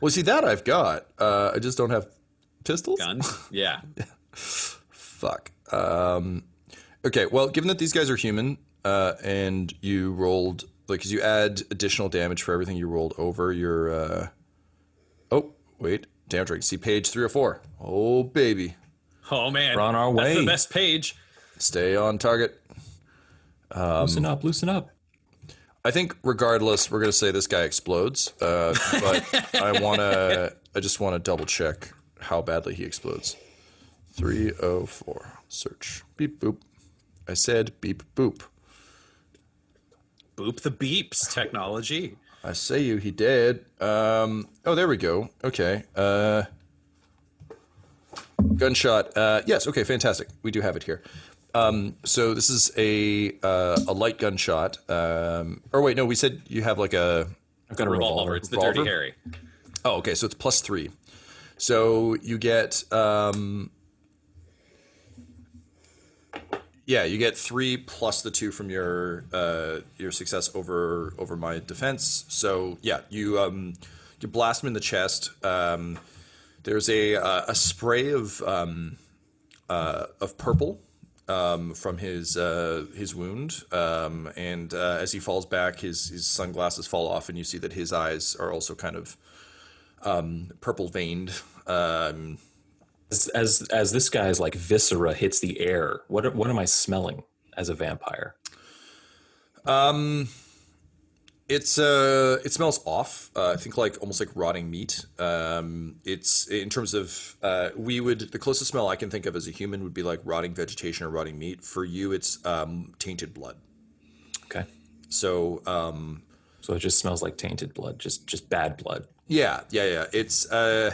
Well, see that I've got. Uh, I just don't have pistols. Guns? Yeah. Fuck. Um, okay. Well, given that these guys are human, uh, and you rolled like, cause you add additional damage for everything you rolled over your. Uh... Oh, wait. Damage rate. See page three or four. Oh baby, Oh, man. We're on our That's way. the best page. stay on target. Loosen up, loosen up. I think regardless, we're gonna say this guy explodes. Uh, but I wanna, I just wanna double check how badly he explodes. Three oh four. Search. Beep boop. I said beep boop. Boop the beeps technology. I say you, he did. Um, oh, there we go. Okay. Uh, gunshot. Uh, yes. Okay. Fantastic. We do have it here. Um, so this is a uh, a light gunshot. Um, or wait, no, we said you have like a. I've got a Revolver. revolver. It's the Revolver? Dirty Harry. Oh, okay. So it's plus three. So you get. Um, yeah, you get three plus the two from your uh, your success over over my defense. So yeah, you um, you blast him in the chest. Um, there's a uh, a spray of um, uh, of purple um, from his uh, his wound, um, and uh, as he falls back, his his sunglasses fall off, and you see that his eyes are also kind of um, purple veined. Um, As, as as this guy's like viscera hits the air, what what am I smelling as a vampire? Um, it's uh, it smells off. Uh, I think like almost like rotting meat. Um, it's in terms of uh, we would the closest smell I can think of as a human would be like rotting vegetation or rotting meat. For you, it's um, tainted blood. Okay, So um, so it just smells like tainted blood, just just bad blood. yeah, yeah, yeah. It's uh,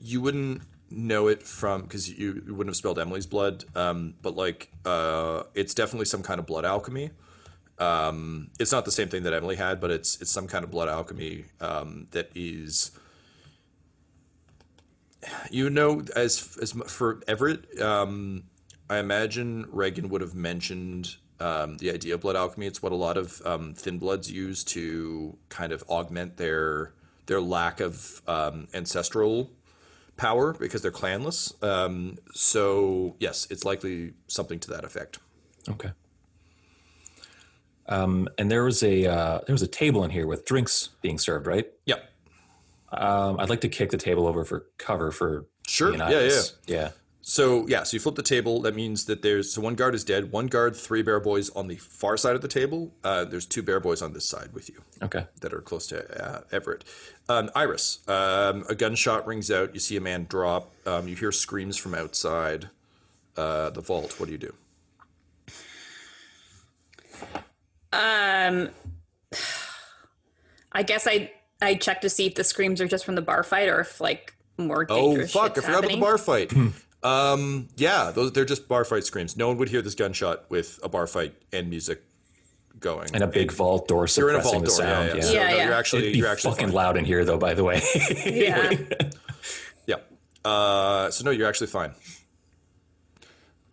you wouldn't know it from because you, you wouldn't have spelled Emily's blood. Um, but like uh, it's definitely some kind of blood alchemy. Um, it's not the same thing that Emily had, but it's it's some kind of blood alchemy um, that is. You know, as as for Everett, um, I imagine Reagan would have mentioned um, the idea of blood alchemy. It's what a lot of um, thin bloods use to kind of augment their their lack of um, ancestral power because they're clanless. Um, so yes, it's likely something to that effect. Okay. Um, and there was a uh, there was a table in here with drinks being served, right? Yep. Um, I'd like to kick the table over for cover for Sure. and Yeah, yeah. So yeah, so you flip the table. That means that there's so one guard is dead. One guard, three bear boys on the far side of the table. Uh, there's two bear boys on this side with you Okay. that are close to uh, Everett. Um, Iris, um, a gunshot rings out. You see a man drop. Um, you hear screams from outside uh, the vault. What do you do? Um, I guess I I check to see if the screams are just from the bar fight or if like more Oh dangerous fuck! I shit's forgot about the bar fight. um, yeah, those they're just bar fight screams. No one would hear this gunshot with a bar fight and music going. And a big vault door You're in a suppressing vault the door. sound. yeah, Yeah, yeah. So Yeah, no, yeah. You're actually It'd be you're actually fucking fine. loud in here, though. By the way. Yeah. Yeah. Uh, so no, you're actually fine.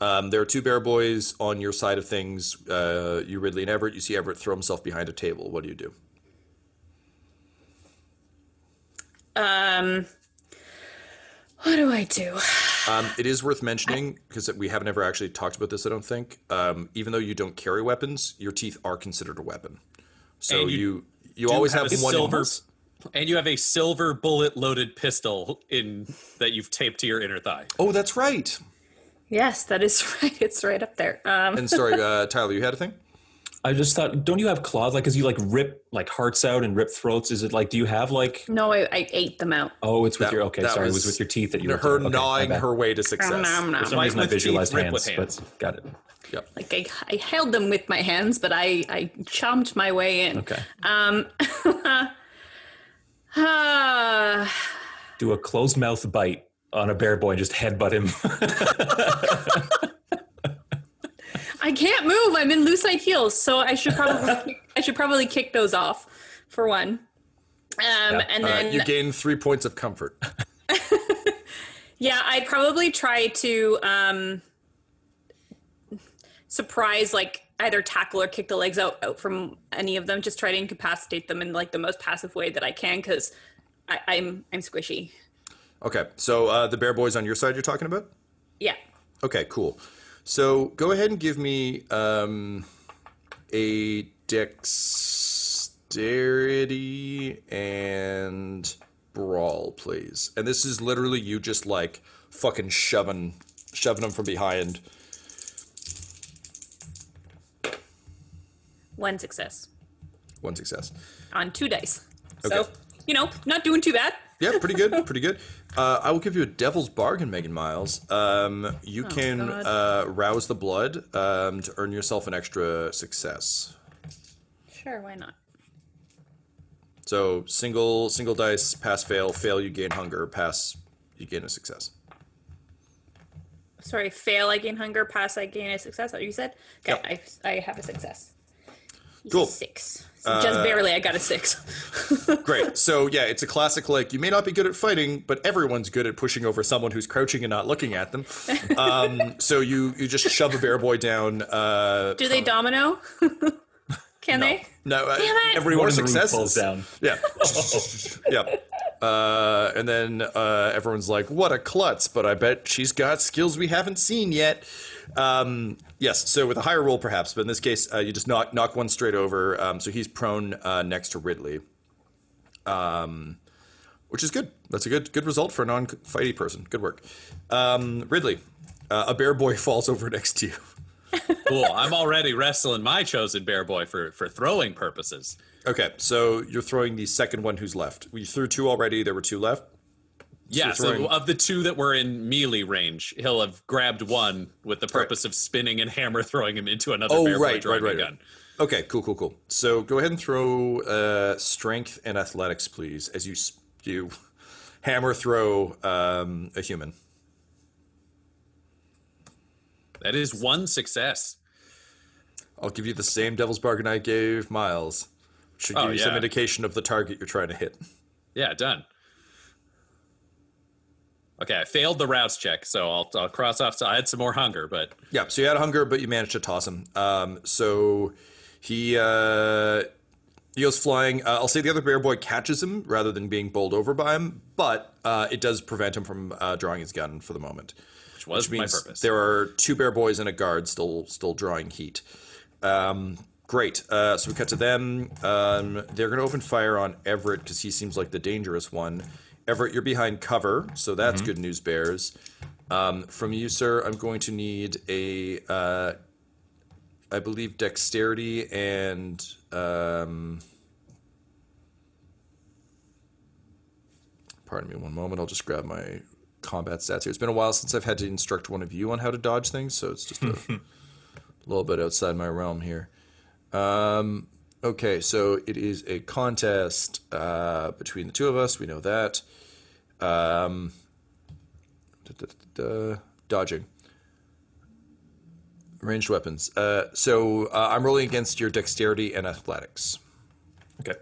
Um, there are two bear boys on your side of things. Uh, you, Ridley, and Everett. You see Everett throw himself behind a table. What do you do? Um, what do I do? Um, it is worth mentioning because we haven't ever actually talked about this. I don't think. Um, even though you don't carry weapons, your teeth are considered a weapon. So And you you you, always have have, a one silver- And you have a silver bullet loaded pistol in that you've taped to your inner thigh. Oh, that's right. Yes, that is right. It's right up there. Um, And sorry, uh, Tyler, you had a thing. I just thought, don't you have claws? Like, cause you like rip like hearts out and rip throats. Is it like, do you have like? no, I, I ate them out. Oh, it's with That- your okay. that Sorry, it was was with your teeth that you. her. Okay, gnawing her way to success. Nom, nom, For some nom. reason, I with teeth, visualized hands, hands. but got it. Yep. Like I, I held them with my hands, but I, I chomped my way in. Okay. Um, Do a closed mouth bite on a bear boy and just headbutt him. I can't move. I'm in lucite heels, so I should probably I should probably kick those off for one. Um, and Uh, then you gain three points of comfort. yeah, I'd probably try to um, surprise like either tackle or kick the legs out out from any of them. Just try to incapacitate them in like the most passive way that I can because I'm I'm squishy. Okay, so uh, the bear boys on your side you're talking about? Yeah. Okay, cool. So go ahead and give me um, a dexterity and brawl, please. And this is literally you just like fucking shoving, shoving them from behind. One success One success. on two dice. Okay. So you know, not doing too bad. Yeah, pretty good, pretty good. Uh, I will give you a devil's bargain, Megan Miles. Um, you can uh, rouse the blood um, to earn yourself an extra success. Sure, why not? So single single dice, pass fail, fail you gain hunger, pass you gain a success. Sorry, fail I gain hunger, pass I gain a success. What you said? Okay, I, I have a success. Cool. Six. So just barely, I got a six. Great. So yeah, it's a classic like you may not be good at fighting, but everyone's good at pushing over someone who's crouching and not looking at them. Um, so you you just shove a bear boy down. Uh, Do they domino? Can they? no, uh, Damn it. Everyone more in successes. falls down. Yeah. yeah. Uh, and then uh, everyone's like, "What a klutz!" But I bet she's got skills we haven't seen yet. Um, yes. So with a higher roll, perhaps, but in this case, uh, you just knock knock one straight over. Um, so he's prone uh, next to Ridley, um, which is good. That's a good good result for a non-fighty person. Good work, um, Ridley. Uh, a bear boy falls over next to you. Cool. I'm already wrestling my chosen bear boy for for throwing purposes. Okay, so you're throwing the second one who's left. We threw two already. There were two left. Yeah, so of the two that were in melee range, he'll have grabbed one with the purpose of spinning and hammer throwing him into another Oh, right, right, right, gun. Okay, cool, cool, cool. So go ahead and throw uh, strength and athletics, please, as you you hammer throw um, a human. That is one success. I'll give you the same devil's bargain I gave Miles. Should give Oh, you some indication of the target you're trying to hit. Yeah, done. Okay, I failed the rouse check, so I'll, I'll cross off. So I had some more hunger, but Yeah, so you had hunger, but you managed to toss him. Um, so he uh, he goes flying. Uh, I'll say the other bear boy catches him rather than being bowled over by him, but uh, it does prevent him from uh, drawing his gun for the moment. which was which means my purpose. there are two bear boys and a guard still still drawing heat. Um, great. Uh, so we cut to them. Um, they're going to open fire on Everett because he seems like the dangerous one. Everett, you're behind cover, so that's good news, Bears. Um, from you, sir, I'm going to need a, uh, I believe, dexterity and. Um, pardon me one moment. I'll just grab my combat stats here. It's been a while since I've had to instruct one of you on how to dodge things, so it's just a little bit outside my realm here. Um, okay, so it is a contest uh, between the two of us. We know that. Um, da, da, da, da, dodging. Ranged weapons. Uh, so uh, I'm rolling against your dexterity and athletics. Okay.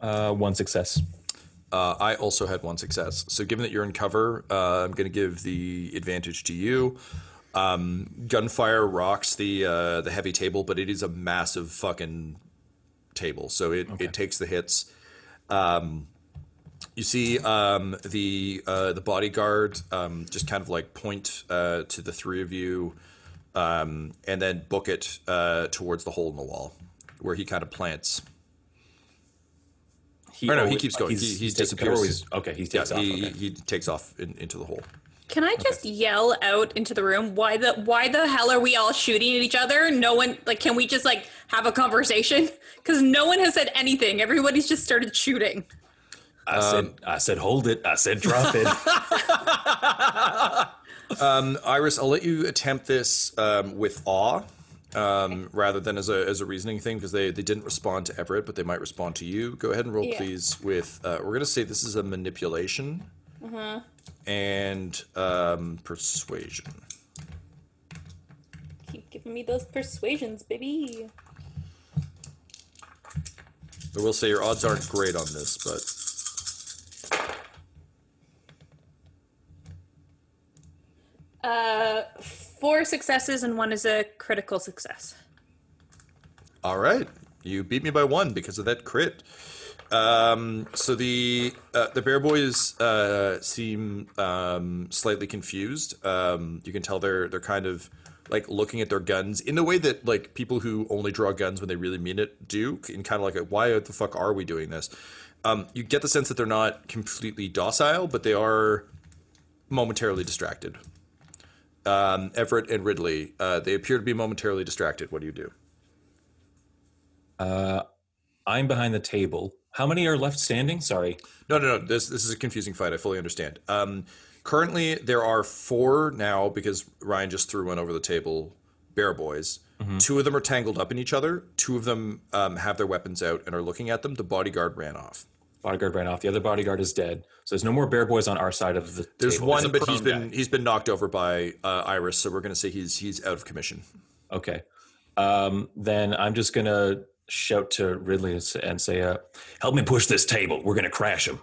Uh, one success. Uh, I also had one success. So, given that you're in cover, uh, I'm going to give the advantage to you. Um, gunfire rocks the uh, the heavy table, but it is a massive fucking table, so it, it takes the hits. Um, you see um, the uh, the bodyguard um, just kind of like point uh, to the three of you, um, and then book it uh, towards the hole in the wall, where he kind of plants. He, Or no, he keeps going. he's- He- he he's disappears. cover, he's- okay, he Yeah, takes off. he, okay. he takes off in, into the hole. Can I just yell out into the room? Why the why the hell are we all shooting at each other? No one like can we just like have a conversation? Because no one has said anything. Everybody's just started shooting. I said, I said, hold it. I said, drop it. Um, Iris, I'll let you attempt this um, with awe um, rather than as a, as a reasoning thing because they, they didn't respond to Everett, but they might respond to you. Go ahead and roll, Yeah. please, with uh, we're going to say this is a manipulation Uh-huh. and um, persuasion. Keep giving me those persuasions, baby. I will say your odds aren't great on this, but Uh, four successes and one is a critical success. All right, you beat me by one because of that crit. Um, so the uh, the bear boys uh, seem um, slightly confused. Um, you can tell they're they're kind of like looking at their guns in the way that like people who only draw guns when they really mean it do, and kind of like a, why the fuck are we doing this? Um, you get the sense that they're not completely docile, but they are momentarily distracted. Um, Everett and Ridley, uh, they appear to be momentarily distracted. What do you do? Uh, I'm behind the table. How many are left standing? Sorry. No, no, no. This this is a confusing fight. I fully understand. Um, currently, there are four now because Ryan just threw one over the table. Bear boys. Two of them are tangled up in each other. Two of them um, have their weapons out and are looking at them. The bodyguard ran off. Bodyguard ran off. The other bodyguard is dead. So there's no more bear boys on our side of the There's table. one, but he's prone been guy. he's been knocked over by uh, Iris. So we're gonna say he's he's out of commission. Okay. Um, then I'm just gonna shout to Ridley and say, uh, "Help me push this table. We're gonna crash him."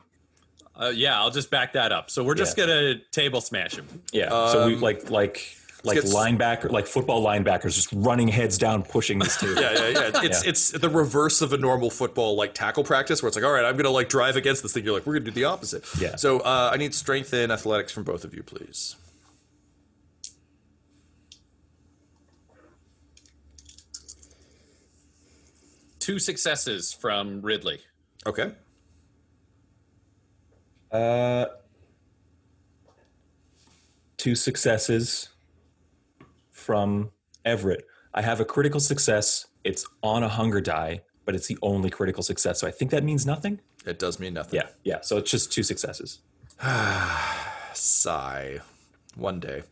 Uh, yeah, I'll just back that up. So we're just gonna table smash him. Yeah. so we Um, like like like get- linebacker like football linebackers just running heads down pushing this table. Yeah, yeah, yeah. It's Yeah. it's the reverse of a normal football like tackle practice where it's like, all right, I'm gonna like drive against this thing. You're like, we're gonna do the opposite. Yeah. So uh, I need strength and athletics from both of you, please. Two successes from Ridley. Okay. Uh, two successes from Everett. I have a critical success. It's on a hunger die, but it's the only critical success. So I think that means nothing. It does mean nothing. Yeah, yeah. So it's just two successes. Sigh. One day.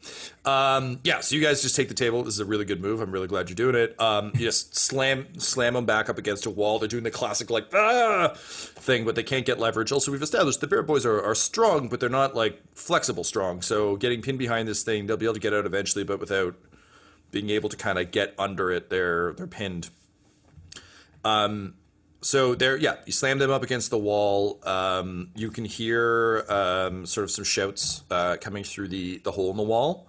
Um, yeah, so you guys just take the table. This is a really good move. I'm really glad you're doing it. Um, you just slam slam them back up against a wall. They're doing the classic like ah thing, but they can't get leverage. Also, we've established the Bear Boys are, are strong, but they're not like flexible strong. So getting pinned behind this thing, they'll be able to get out eventually, but without being able to kind of get under it, they're they're pinned. Um, so there, yeah, you slam them up against the wall. Um, you can hear um, sort of some shouts uh, coming through the the hole in the wall,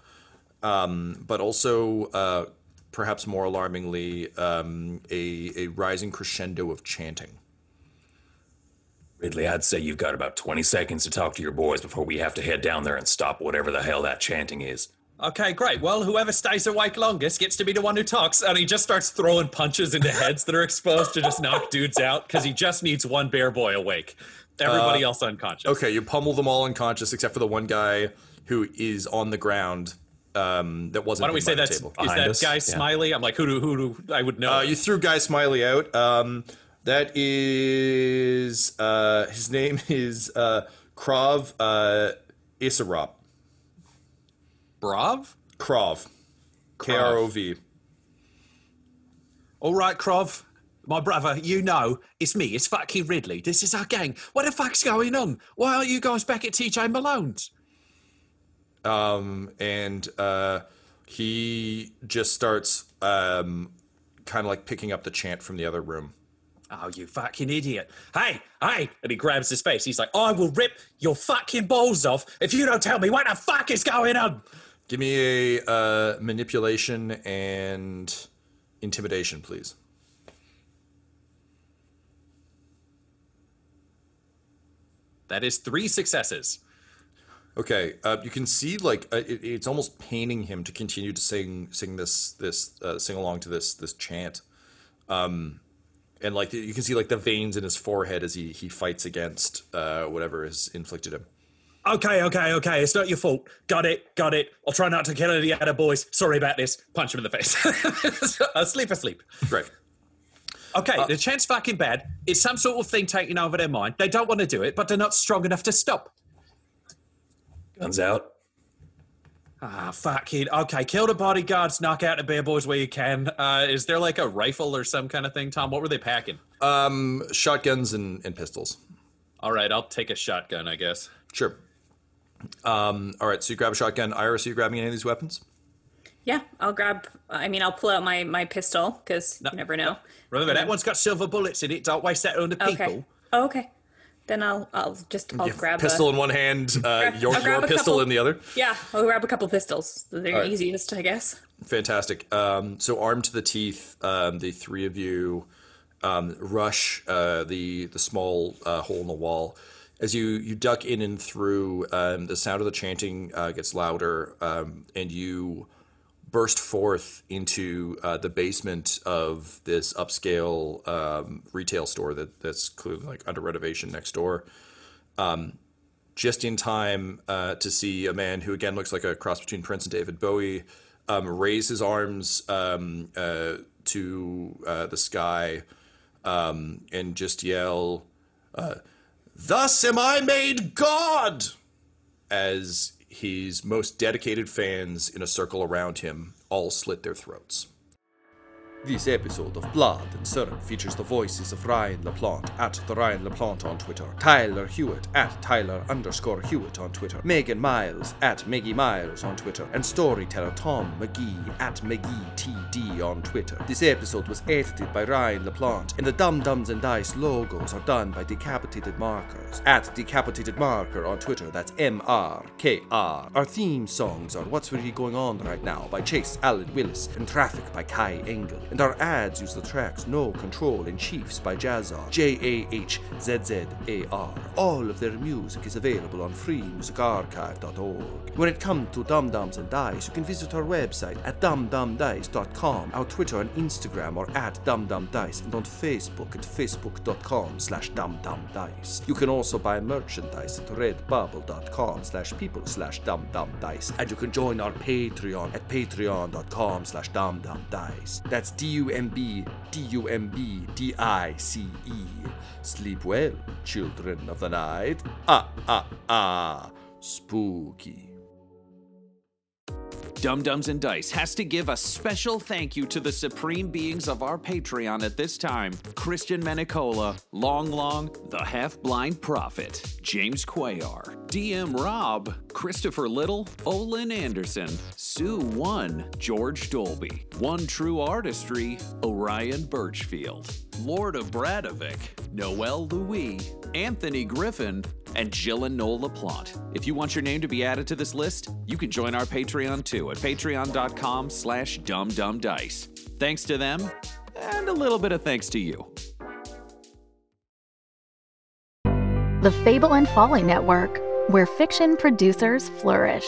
um, but also uh, perhaps more alarmingly, um, a a rising crescendo of chanting. Ridley, I'd say you've got about 20 seconds to talk to your boys before we have to head down there and stop whatever the hell that chanting is. Okay, great. Well, whoever stays awake longest gets to be the one who talks. And he just starts throwing punches into heads that are exposed to just knock dudes out because he just needs one bear boy awake. Everybody else unconscious. Okay, you pummel them all unconscious except for the one guy who is on the ground. Um, that wasn't. Why don't we say that's table. is that us? guy Yeah. Smiley? I'm like, who do who do I would know? Uh, you threw Guy Smiley out. Um, that is uh, his name is uh, Krov uh, Isarop. Brav? Krov. K R O V. All right, Krov. My brother, you know, it's me. It's fucking Ridley. This is our gang. What the fuck's going on? Why aren't you guys back at TJ Malone's? Um, and uh, he just starts um, kind of like picking up the chant from the other room. Oh, you fucking idiot. Hey, hey. And he grabs his face. He's like, I will rip your fucking balls off if you don't tell me what the fuck is going on. Give me a uh, manipulation and intimidation, please. That is three successes. Okay, uh, you can see like uh, it, it's almost paining him to continue to sing sing this this uh, sing along to this this chant, um, and like you can see like the veins in his forehead as he he fights against uh, whatever has inflicted him. Okay, okay, okay. It's not your fault. Got it, got it. I'll try not to kill any other boys. Sorry about this. Punch him in the face. asleep, asleep. Great. Okay, the chance fucking bad. It's some sort of thing taking over their mind. They don't want to do it, but they're not strong enough to stop. Guns out. Ah, fucking okay. Kill the bodyguards, knock out the bear boys where you can. Uh, is there like a rifle or some kind of thing, Tom? What were they packing? Um, shotguns and, and pistols. All right, I'll take a shotgun, I guess. Sure. Um, all right, so you grab a shotgun. Iris, are you grabbing any of these weapons? Yeah, I'll grab. I mean, I'll pull out my my pistol because you never know. Remember, that one's got silver bullets in it. Don't waste that on the people. Okay. Oh, okay. Then I'll I'll just I'll grab pistol a, in one hand, uh, Grab- your, your pistol couple- in the other. Yeah, I'll grab a couple pistols. They're right. easiest, I guess. Fantastic. Um, so armed to the teeth, um, the three of you um, rush uh, the the small uh, hole in the wall. As you you duck in and through, um, the sound of the chanting uh, gets louder, um, and you burst forth into uh, the basement of this upscale um, retail store that that's clearly like under renovation next door. Um, just in time uh, to see a man who again looks like a cross between Prince and David Bowie um, raise his arms um, uh, to uh, the sky and just yell, uh, "Thus am I made God!" as his most dedicated fans in a circle around him all slit their throats. This episode of Blood and Syrup features the voices of Ryan LaPlante at the Ryan LaPlante on Twitter, Tyler Hewitt at Tyler underscore Hewitt on Twitter, Megan Miles at Meggie Miles on Twitter, and storyteller Tom McGee at McGeeTD on Twitter. This episode was edited by Ryan LaPlante, and the Dumb Dumbs and Dice logos are done by Decapitated Markers at Decapitated Marker on Twitter. That's M R K R. Our theme songs are What's Really Going On Right Now by Chase Allen Willis and Traffic by Kai Engel. And our ads use the tracks No Control and Chiefs by Jahzzar, J A H Z Z A R. All of their music is available on freemusicarchive.org. When it comes to Dumb Dumbs and Dice, you can visit our website at dumbdumbdice.com, our Twitter and Instagram are at dumbdumbdice, and on Facebook at facebook.com slash dumbdumbdice. You can also buy merchandise at redbubble.com slash people slash dumbdumbdice, and you can join our Patreon at patreon.com slash dumbdumbdice. That's D-U-M-B, D-U-M-B, D-I-C-E. Sleep well, children of the night. Ah, ah, ah. Spooky. Dumb Dumbs and Dice has to give a special thank you to the supreme beings of our Patreon at this time Christian Menicola, Long Long, The Half Blind Prophet, James Quayar, DM Rob, Christopher Little, Olin Anderson, Sue One, George Dolby, One True Artistry, Orion Birchfield, Lord of Bradovic, Noel Louis, Anthony Griffin, and Jill and Noel LaPlante. If you want your name to be added to this list, you can join our Patreon too at patreon.com slash dumbdumbdice. Thanks to them, and a little bit of thanks to you. The Fable and Folly Network, where fiction producers flourish.